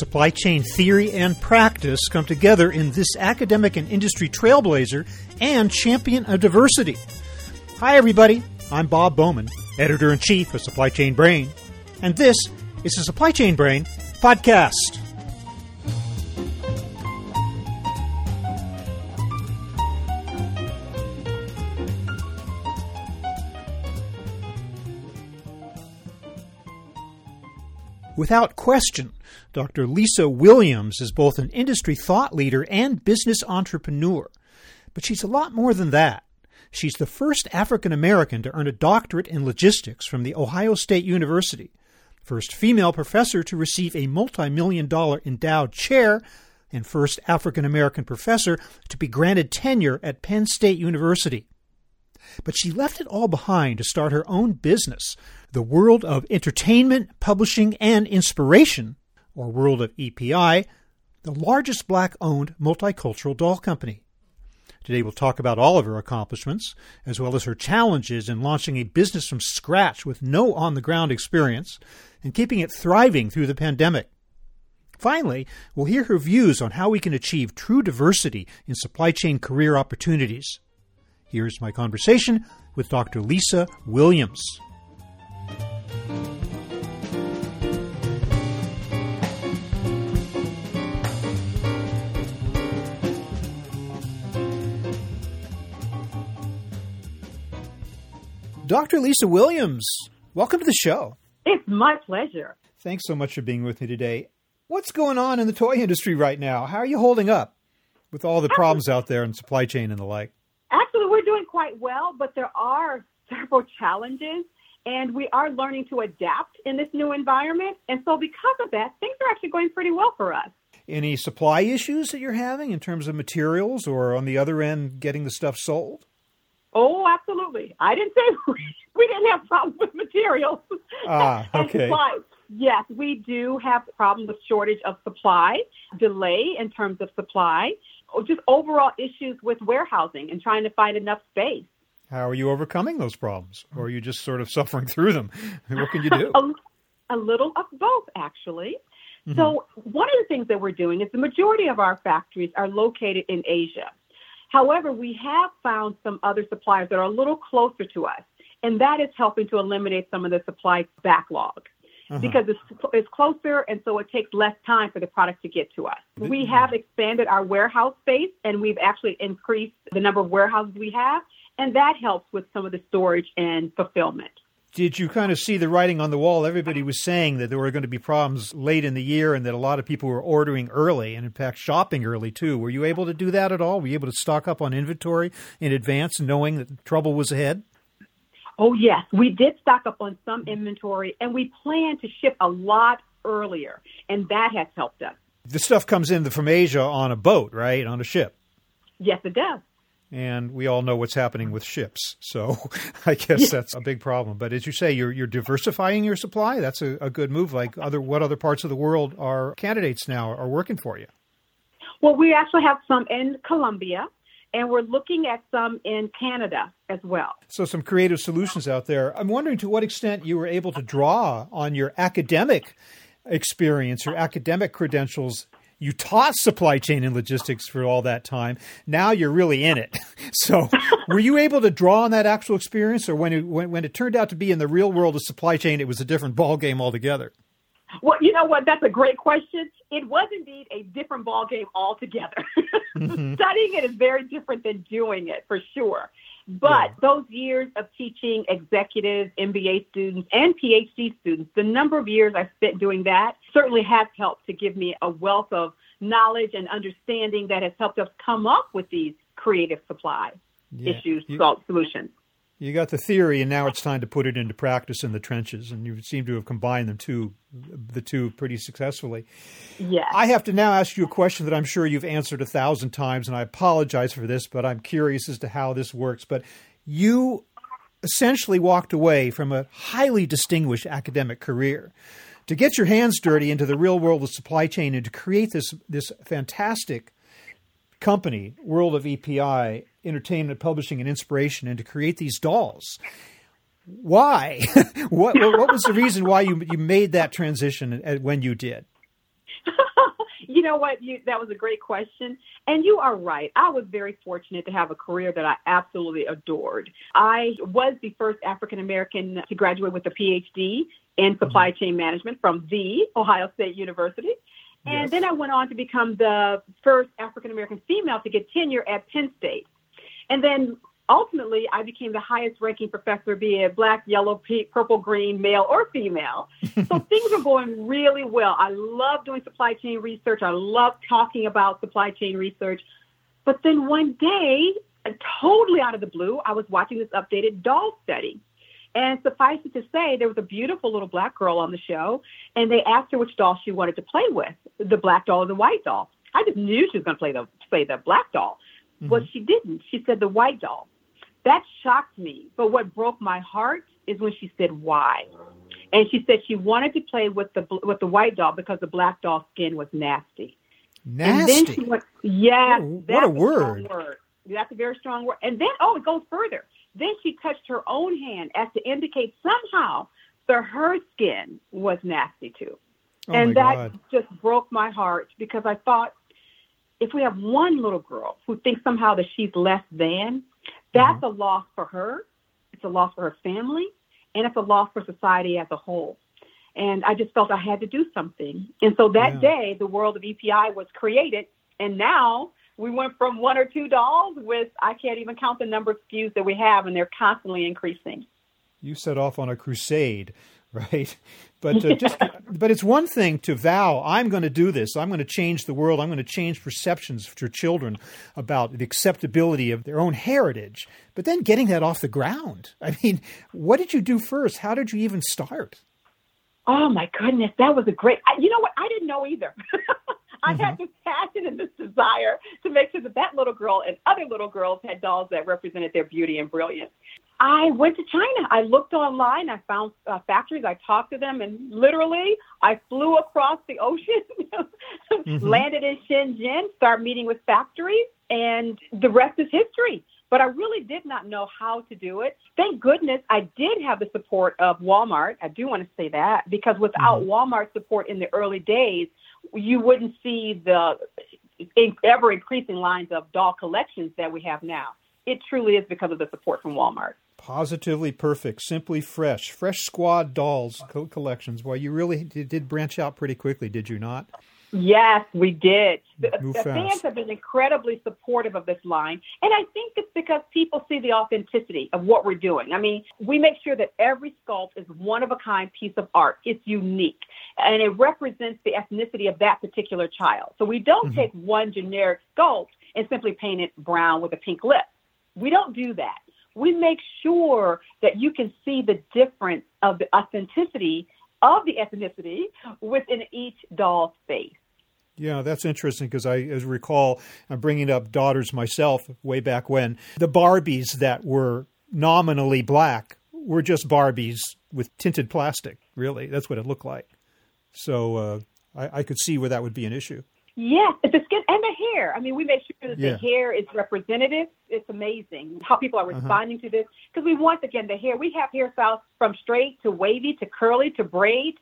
supply chain theory and practice come together in this academic and industry trailblazer and champion of diversity. Hi, everybody. I'm Bob Bowman, editor in chief of Supply Chain Brain, and this is the Supply Chain Brain podcast. Without question, Dr. Lisa Williams is both an industry thought leader and business entrepreneur. But she's a lot more than that. She's the first African American to earn a doctorate in logistics from the Ohio State University, first female professor to receive a multi million dollar endowed chair, and first African American professor to be granted tenure at Penn State University. But she left it all behind to start her own business, the world of entertainment, publishing, and inspiration, or world of EPI, the largest black owned multicultural doll company. Today we'll talk about all of her accomplishments, as well as her challenges in launching a business from scratch with no on the ground experience and keeping it thriving through the pandemic. Finally, we'll hear her views on how we can achieve true diversity in supply chain career opportunities. Here's my conversation with Dr. Lisa Williams. Dr. Lisa Williams, welcome to the show. It's my pleasure. Thanks so much for being with me today. What's going on in the toy industry right now? How are you holding up with all the problems out there in supply chain and the like? Actually, we're doing quite well, but there are several challenges, and we are learning to adapt in this new environment. And so, because of that, things are actually going pretty well for us. Any supply issues that you're having in terms of materials or on the other end, getting the stuff sold? Oh, absolutely. I didn't say we didn't have problems with materials. Ah, okay. supply. Yes, we do have problems with shortage of supply, delay in terms of supply, just overall issues with warehousing and trying to find enough space. How are you overcoming those problems? Or are you just sort of suffering through them? what can you do? a, a little of both, actually. Mm-hmm. So, one of the things that we're doing is the majority of our factories are located in Asia. However, we have found some other suppliers that are a little closer to us, and that is helping to eliminate some of the supply backlog. Uh-huh. Because it's, it's closer, and so it takes less time for the product to get to us. We have expanded our warehouse space, and we've actually increased the number of warehouses we have, and that helps with some of the storage and fulfillment did you kind of see the writing on the wall? Everybody was saying that there were going to be problems late in the year and that a lot of people were ordering early and, in fact, shopping early too. Were you able to do that at all? Were you able to stock up on inventory in advance, knowing that trouble was ahead? Oh, yes. We did stock up on some inventory and we plan to ship a lot earlier, and that has helped us. The stuff comes in from Asia on a boat, right? On a ship. Yes, it does and we all know what's happening with ships. So I guess yeah. that's a big problem. But as you say, you're you're diversifying your supply. That's a, a, good move. Like other what other parts of the world are candidates now are working for you? Well, we actually have some in Colombia. And we're looking at some in Canada as well. So, some creative solutions out there. I'm wondering to what extent you were able to draw on your academic experience, your academic credentials you taught supply chain and logistics for all that time. Now you're really in it. So, were you able to draw on that actual experience, or when it when, when it turned out to be in the real world of supply chain, it was a different ball game altogether? Well, you know what? That's a great question. It was indeed a different ball game altogether. Mm-hmm. Studying it is very different than doing it, for sure. But yeah. those years of teaching executives, MBA students, and PhD students, the number of years I spent doing that certainly has helped to give me a wealth of knowledge and understanding that has helped us come up with these creative supply yeah. issues, you, solutions. You got the theory, and now it's time to put it into practice in the trenches, and you seem to have combined them two, the two pretty successfully. Yes. I have to now ask you a question that I'm sure you've answered a thousand times, and I apologize for this, but I'm curious as to how this works. But you essentially walked away from a highly distinguished academic career to get your hands dirty into the real world of supply chain and to create this this fantastic company, World of EPI, Entertainment, Publishing, and Inspiration, and to create these dolls. Why? what, what was the reason why you you made that transition when you did? You know what? You, that was a great question. And you are right. I was very fortunate to have a career that I absolutely adored. I was the first African American to graduate with a PhD in supply mm-hmm. chain management from the Ohio State University. And yes. then I went on to become the first African American female to get tenure at Penn State. And then ultimately, I became the highest ranking professor, be it black, yellow, purple, green, male, or female. so things are going really well. I love doing supply chain research. I love talking about supply chain research. But then one day, totally out of the blue, I was watching this updated doll study. And suffice it to say, there was a beautiful little black girl on the show, and they asked her which doll she wanted to play with, the black doll or the white doll. I just knew she was going to play the play the black doll, mm-hmm. but she didn't. She said the white doll. That shocked me. But what broke my heart is when she said why. And she said she wanted to play with the with the white doll because the black doll skin was nasty. Nasty. And then she went, yeah, oh, what a word. a word. That's a very strong word. And then, oh, it goes further. Then she touched her own hand as to indicate somehow that her skin was nasty too. Oh and that God. just broke my heart because I thought if we have one little girl who thinks somehow that she's less than, that's mm-hmm. a loss for her. It's a loss for her family, and it's a loss for society as a whole. And I just felt I had to do something. And so that yeah. day, the world of EPI was created. And now we went from one or two dolls with, I can't even count the number of SKUs that we have, and they're constantly increasing. You set off on a crusade right? But uh, just but it's one thing to vow I'm going to do this. I'm going to change the world. I'm going to change perceptions for children about the acceptability of their own heritage. But then getting that off the ground. I mean, what did you do first? How did you even start? Oh my goodness, that was a great. I, you know what? I didn't know either. I Mm-hmm. had this passion and this desire to make sure that that little girl and other little girls had dolls that represented their beauty and brilliance. I went to China. I looked online. I found uh, factories. I talked to them, and literally, I flew across the ocean, Mm-hmm. landed in Shenzhen, started meeting with factories, and the rest is history. But I really did not know how to do it. Thank goodness I did have the support of Walmart. I do want to say that because without Walmart support in the early days, you wouldn't see the ever increasing lines of doll collections that we have now. It truly is because of the support from Walmart. Positively perfect, simply fresh, fresh squad dolls co- collections. Well, you really did, did branch out pretty quickly, did you not? Yes, we did. The, the fans have been incredibly supportive of this line. And I think it's because people see the authenticity of what we're doing. I mean, we make sure that every sculpt is one of a kind piece of art. It's unique and it represents the ethnicity of that particular child. So we don't Mhm. take one generic sculpt and simply paint it brown with a pink lip. We don't do that. We make sure that you can see the difference of the authenticity of the ethnicity within each doll's face. Yeah, that's interesting because I as recall, I'm bringing up daughters myself way back when. The Barbies that were nominally black were just Barbies with tinted plastic, really. That's what it looked like. So uh, I, I could see where that would be an issue. Yes, the skin and the hair. I mean, we make sure that Yeah. the hair is representative. It's amazing how people are Uh-huh. responding to this because we once again the hair. We have hairstyles from straight to wavy to curly to braid.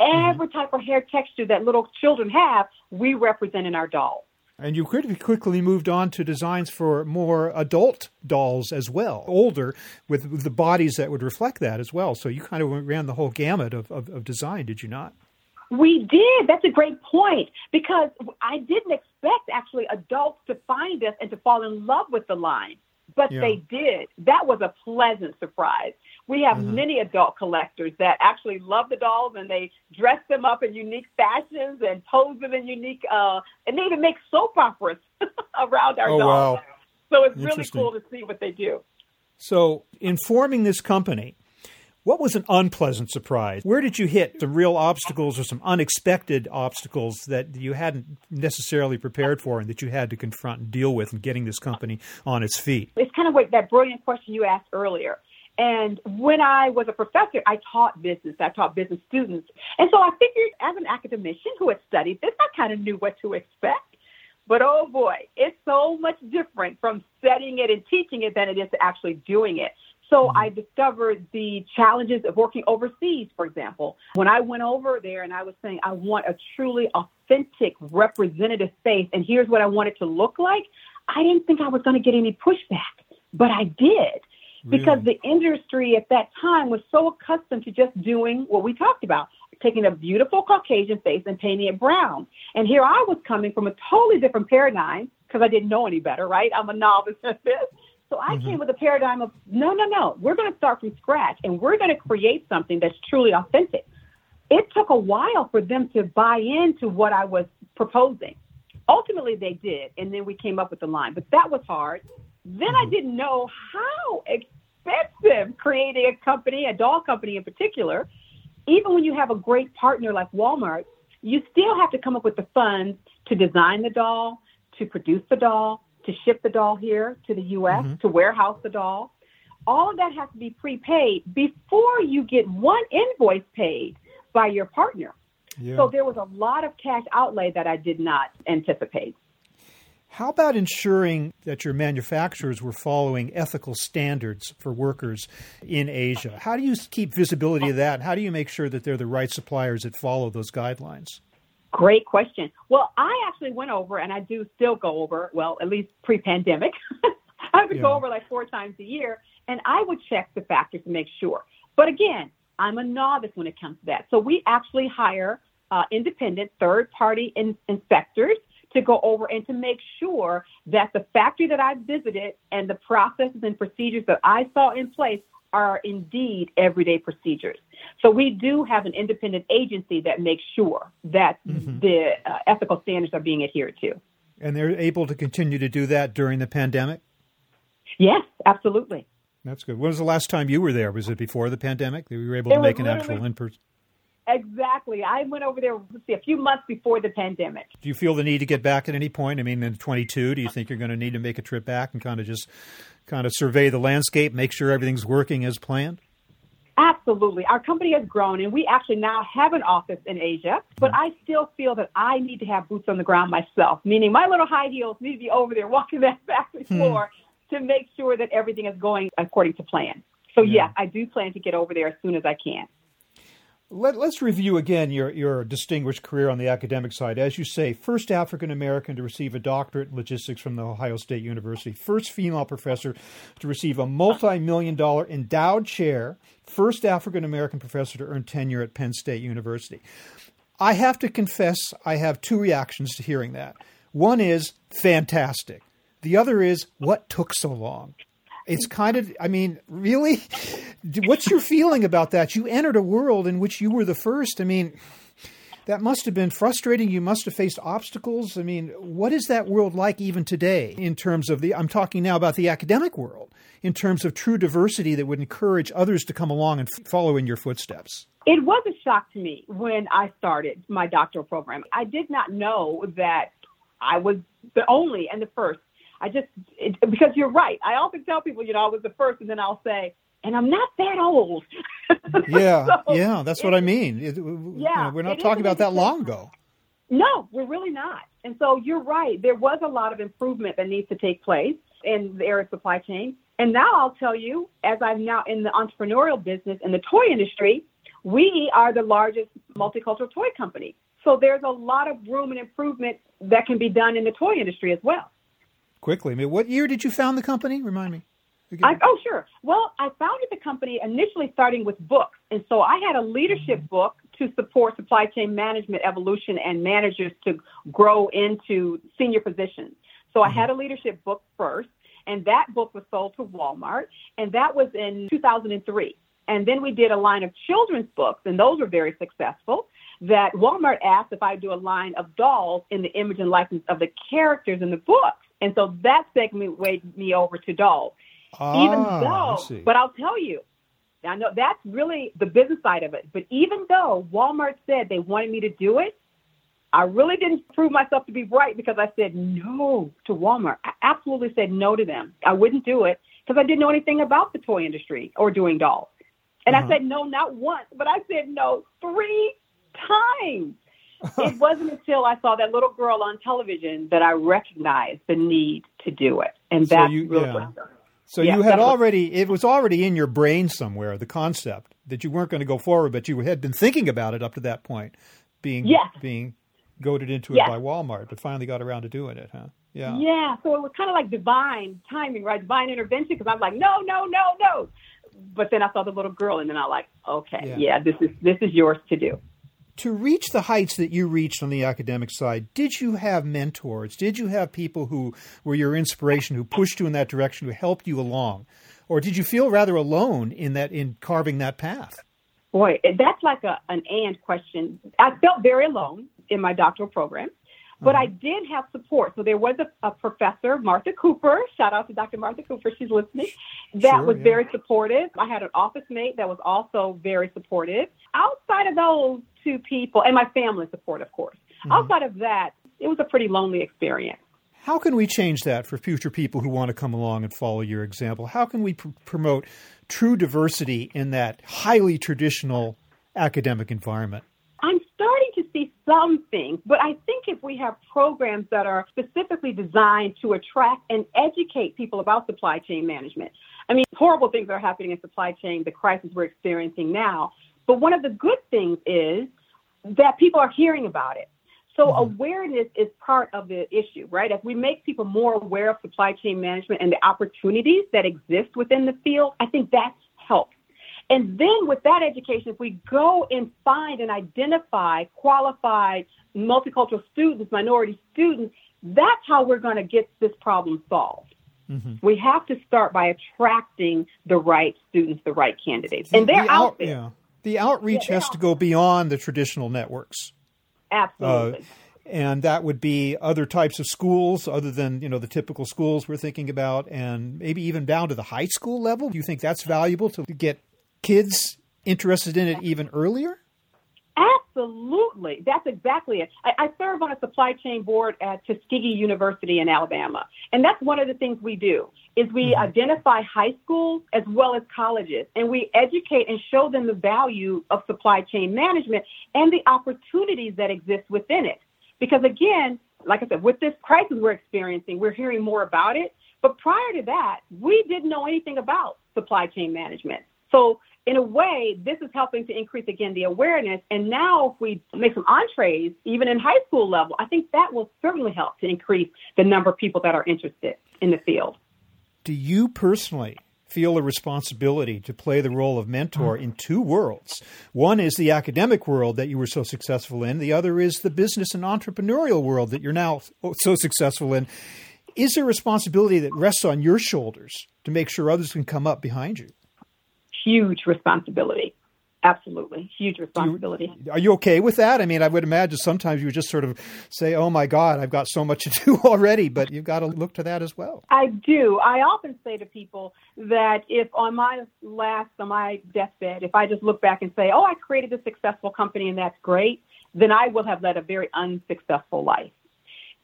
Mm-hmm. Every type of hair texture that little children have, we represent in our dolls. And you quickly moved on to designs for more adult dolls as well, older, with, with the bodies that would reflect that as well. So you kind of ran the whole gamut of, of, of design, did you not? We did. That's a great point because I didn't expect actually adults to find us and to fall in love with the line, but Yeah. they did. That was a pleasant surprise. We have Mhm. many adult collectors that actually love the dolls and they dress them up in unique fashions and pose them in unique, uh, and they even make soap operas around our Oh, dolls. wow. So it's really cool to see what they do. So, informing this company, what was an unpleasant surprise? Where did you hit some real obstacles or some unexpected obstacles that you hadn't necessarily prepared for and that you had to confront and deal with in getting this company on its feet? it's kind of like that brilliant question you asked earlier. And when I was a professor, I taught business. I taught business students. And so I figured as an academician who had studied this, I kind of knew what to expect. But oh boy, it's so much different from studying it and teaching it than it is to actually doing it. So mm-hmm. I discovered the challenges of working overseas, for example. When I went over there and I was saying, I want a truly authentic representative face, and here's what I want it to look like, I didn't think I was going to get any pushback, but I did. Really? Because the industry at that time was so accustomed to just doing what we talked about, taking a beautiful Caucasian face and painting it brown. And here I was coming from a totally different paradigm because I didn't know any better, right? I'm a novice at this. So I mm-hmm. came with a paradigm of no, no, no. We're going to start from scratch and we're going to create something that's truly authentic. It took a while for them to buy into what I was proposing. Ultimately, they did, and then we came up with the line. But that was hard. Then mm-hmm. I didn't know how expensive creating a company, a doll company in particular. Even when you have a great partner like Walmart, you still have to come up with the funds to design the doll, to produce the doll, to ship the doll here to the U.S., mm-hmm. to warehouse the doll. All of that has to be prepaid before you get one invoice paid by your partner. Yeah. So there was a lot of cash outlay that I did not anticipate. How about ensuring that your manufacturers were following ethical standards for workers in Asia? How do you keep visibility of that? How do you make sure that they're the right suppliers that follow those guidelines? Great question. Well, I actually went over, and I do still go over, well, at least pre pandemic. I would yeah. go over like four times a year, and I would check the factors to make sure. But again, I'm a novice when it comes to that. So we actually hire uh, independent third party in- inspectors to go over and to make sure that the factory that I visited and the processes and procedures that I saw in place are indeed everyday procedures. So we do have an independent agency that makes sure that mm-hmm. the uh, ethical standards are being adhered to. And they're able to continue to do that during the pandemic? Yes, absolutely. That's good. When was the last time you were there? Was it before the pandemic that you were able it to make an actual in person? Exactly. I went over there see, a few months before the pandemic. Do you feel the need to get back at any point? I mean, in 22, do you think you're going to need to make a trip back and kind of just kind of survey the landscape, make sure everything's working as planned? Absolutely. Our company has grown and we actually now have an office in Asia, but mm-hmm. I still feel that I need to have boots on the ground myself, meaning my little high heels need to be over there walking that factory hmm. floor to make sure that everything is going according to plan. So, yeah. yeah, I do plan to get over there as soon as I can. Let, us review again your, your distinguished career on the academic side. As you say, first African American to receive a doctorate in logistics from the Ohio State University, first female professor to receive a multi million dollar endowed chair, first African American professor to earn tenure at Penn State University. I have to confess, I have two reactions to hearing that. One is fantastic, the other is what took so long? It's kind of, I mean, really? What's your feeling about that? You entered a world in which you were the first. I mean, that must have been frustrating. You must have faced obstacles. I mean, what is that world like even today in terms of the, I'm talking now about the academic world, in terms of true diversity that would encourage others to come along and follow in your footsteps? It was a shock to me when I started my doctoral program. I did not know that I was the only and the first I just it, because you're right. I often tell people, you know, I was the first, and then I'll say, and I'm not that old. yeah, so yeah, that's what I mean. It, yeah, you know, we're not talking about that long ago. No, we're really not. And so you're right. There was a lot of improvement that needs to take place in the area of supply chain. And now I'll tell you, as I'm now in the entrepreneurial business in the toy industry, we are the largest multicultural toy company. So there's a lot of room and improvement that can be done in the toy industry as well quickly. I mean, what year did you found the company? Remind me. I, oh, sure. Well, I founded the company initially starting with books. And so I had a leadership mm-hmm. book to support supply chain management evolution and managers to grow into senior positions. So mm-hmm. I had a leadership book first, and that book was sold to Walmart, and that was in 2003. And then we did a line of children's books, and those were very successful. That Walmart asked if I do a line of dolls in the image and likeness of the characters in the books. And so that segment weighed me over to dolls. Ah, even though, but I'll tell you, I know that's really the business side of it. But even though Walmart said they wanted me to do it, I really didn't prove myself to be right because I said no to Walmart. I absolutely said no to them. I wouldn't do it because I didn't know anything about the toy industry or doing dolls. And uh-huh. I said no not once, but I said no three times it wasn't until I saw that little girl on television that I recognized the need to do it, and so that's you, really yeah. So Yeah, you had definitely. already, it was already in your brain somewhere, the concept that you weren't going to go forward, but you had been thinking about it up to that point, being, Yes. being goaded into it by Walmart, but finally got around to doing it, huh? Yeah. Yeah, so it was kind of like divine timing, right? Divine intervention because I'm like, no, no, no, no. But then I saw the little girl, and then I like, okay, Yeah. yeah, this is this is yours to do. To reach the heights that you reached on the academic side, did you have mentors? Did you have people who were your inspiration, who pushed you in that direction, who helped you along? Or did you feel rather alone in that in carving that path? Boy, that's like a an and question. I felt very alone in my doctoral program, but I uh-huh. did have support. So there was a, a professor, Martha Cooper. Shout out to Dr. Martha Cooper. She's listening. That Sure, was yeah. very supportive. I had an office mate that was also very supportive. Outside of those two people, and my family support, of course. Mm-hmm. Outside of that, it was a pretty lonely experience. How can we change that for future people who want to come along and follow your example? How can we pr- promote true diversity in that highly traditional academic environment? I'm starting to see some things, but I think if we have programs that are specifically designed to attract and educate people about supply chain management. I mean, horrible things are happening in supply chain, the crisis we're experiencing now. But one of the good things is that people are hearing about it. So mm-hmm. awareness is part of the issue, right? If we make people more aware of supply chain management and the opportunities that exist within the field, I think that helps. And then with that education, if we go and find and identify qualified multicultural students, minority students, that's how we're going to get this problem solved. Mm-hmm. We have to start by attracting the right students, the right candidates. And they're the out there. Yeah. The outreach Yeah, has they're to go beyond the traditional networks. Absolutely. Uh, and that would be other types of schools other than you know the typical schools we're thinking about and maybe even down to the high school level do you think that's valuable to get kids interested in it even earlier Absolutely. That's exactly it. I, I serve on a supply chain board at Tuskegee University in Alabama. And that's one of the things we do is we mm-hmm. identify high schools as well as colleges and we educate and show them the value of supply chain management and the opportunities that exist within it. Because again, like I said, with this crisis we're experiencing, we're hearing more about it. But prior to that, we didn't know anything about supply chain management. So in a way, this is helping to increase again the awareness. And now, if we make some entrees, even in high school level, I think that will certainly help to increase the number of people that are interested in the field. do you personally feel a responsibility to play the role of mentor in two worlds one is the academic world that you were so successful in the other is the business and entrepreneurial world that you're now so successful in is there a responsibility that rests on your shoulders to make sure others can come up behind you Huge responsibility. Absolutely. Huge responsibility. Are you okay with that? I mean, I would imagine sometimes you would just sort of say, "Oh my God, I've got so much to do already," but you've got to look to that as well. I do. I often say to people that if on my last, on my deathbed, if I just look back and say, oh, I created a successful company and that's great, then I will have led a very unsuccessful life.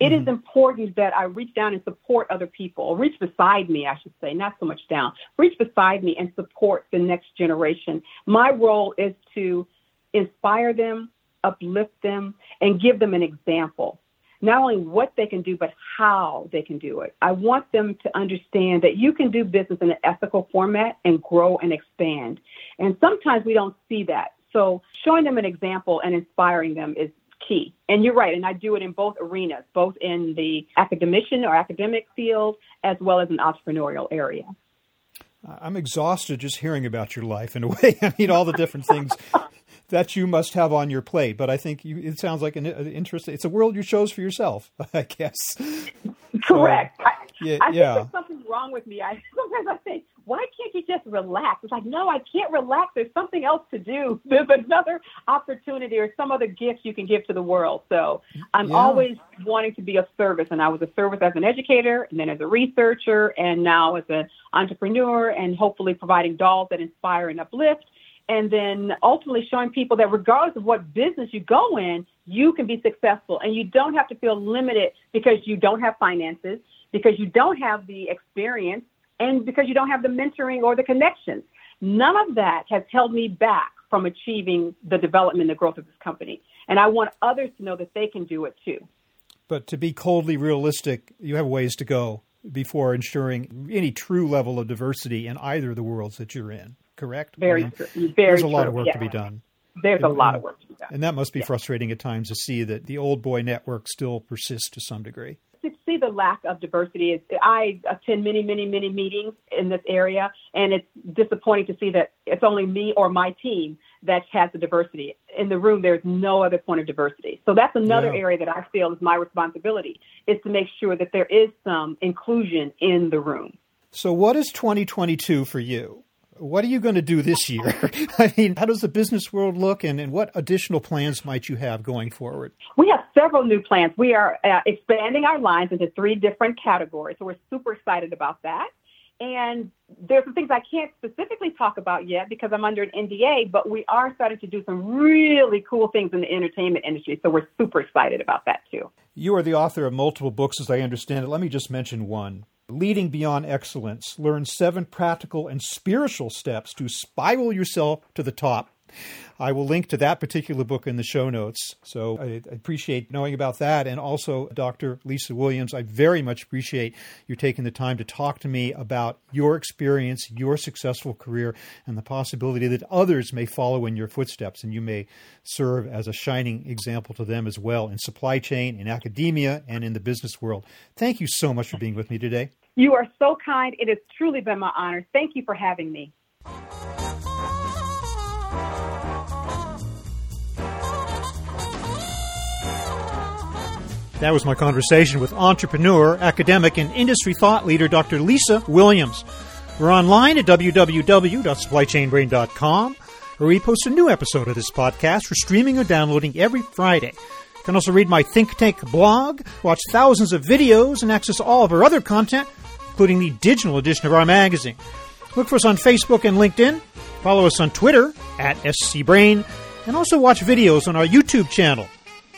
It is mm-hmm. important that I reach down and support other people, or reach beside me, I should say, not so much down. Reach beside me and support the next generation. My role is to inspire them, uplift them, and give them an example. Not only what they can do, but how they can do it. I want them to understand that you can do business in an ethical format and grow and expand. And sometimes we don't see that. So showing them an example and inspiring them is key. And you're right, and I do it in both arenas, both in the academician or academic field as well as an entrepreneurial area. I'm exhausted just hearing about your life in a way. I mean, all the different things that you must have on your plate. But I think you, it sounds like an, uh, an interesting. It's a world you chose for yourself, I guess. Correct. I, yeah, I think yeah. there's something wrong with me. I sometimes I think, why can't you just relax? It's like, no, I can't relax. There's something else to do. There's another opportunity or some other gift you can give to the world. So I'm Yeah. always wanting to be of service, and I was a service as an educator, and then as a researcher, and now as an entrepreneur, and hopefully providing dolls that inspire and uplift. And then ultimately showing people that regardless of what business you go in, you can be successful and you don't have to feel limited because you don't have finances, because you don't have the experience, and because you don't have the mentoring or the connections. None of that has held me back from achieving the development and the growth of this company. And I want others to know that they can do it too. But to be coldly realistic, you have ways to go before ensuring any true level of diversity in either of the worlds that you're in. Correct? Very I mean, true. Very there's a true. lot of work yeah. to be done. There's a lot of work to be done. And that must be yeah. frustrating at times to see that the old boy network still persists to some degree to see the lack of diversity. I attend many, many, many meetings in this area, and it's disappointing to see that it's only me or my team that has the diversity. In the room, there's no other point of diversity. So that's another yeah. area that I feel is my responsibility, is to make sure that there is some inclusion in the room. So what is 2022 for you? What are you going to do this year? I mean, how does the business world look, and, and what additional plans might you have going forward? We have several new plans. We are uh, expanding our lines into three different categories, so we're super excited about that. And there's some things I can't specifically talk about yet because I'm under an NDA, but we are starting to do some really cool things in the entertainment industry. So we're super excited about that too. You are the author of multiple books, as I understand it. Let me just mention one Leading Beyond Excellence. Learn seven practical and spiritual steps to spiral yourself to the top. I will link to that particular book in the show notes. So I appreciate knowing about that. And also, Dr. Lisa Williams, I very much appreciate you taking the time to talk to me about your experience, your successful career, and the possibility that others may follow in your footsteps and you may serve as a shining example to them as well in supply chain, in academia, and in the business world. Thank you so much for being with me today. You are so kind. It has truly been my honor. Thank you for having me. That was my conversation with entrepreneur, academic, and industry thought leader Dr. Lisa Williams. We're online at www.supplychainbrain.com, where we post a new episode of this podcast for streaming or downloading every Friday. You can also read my Think Tank blog, watch thousands of videos, and access all of our other content, including the digital edition of our magazine. Look for us on Facebook and LinkedIn. Follow us on Twitter at SCBrain, and also watch videos on our YouTube channel.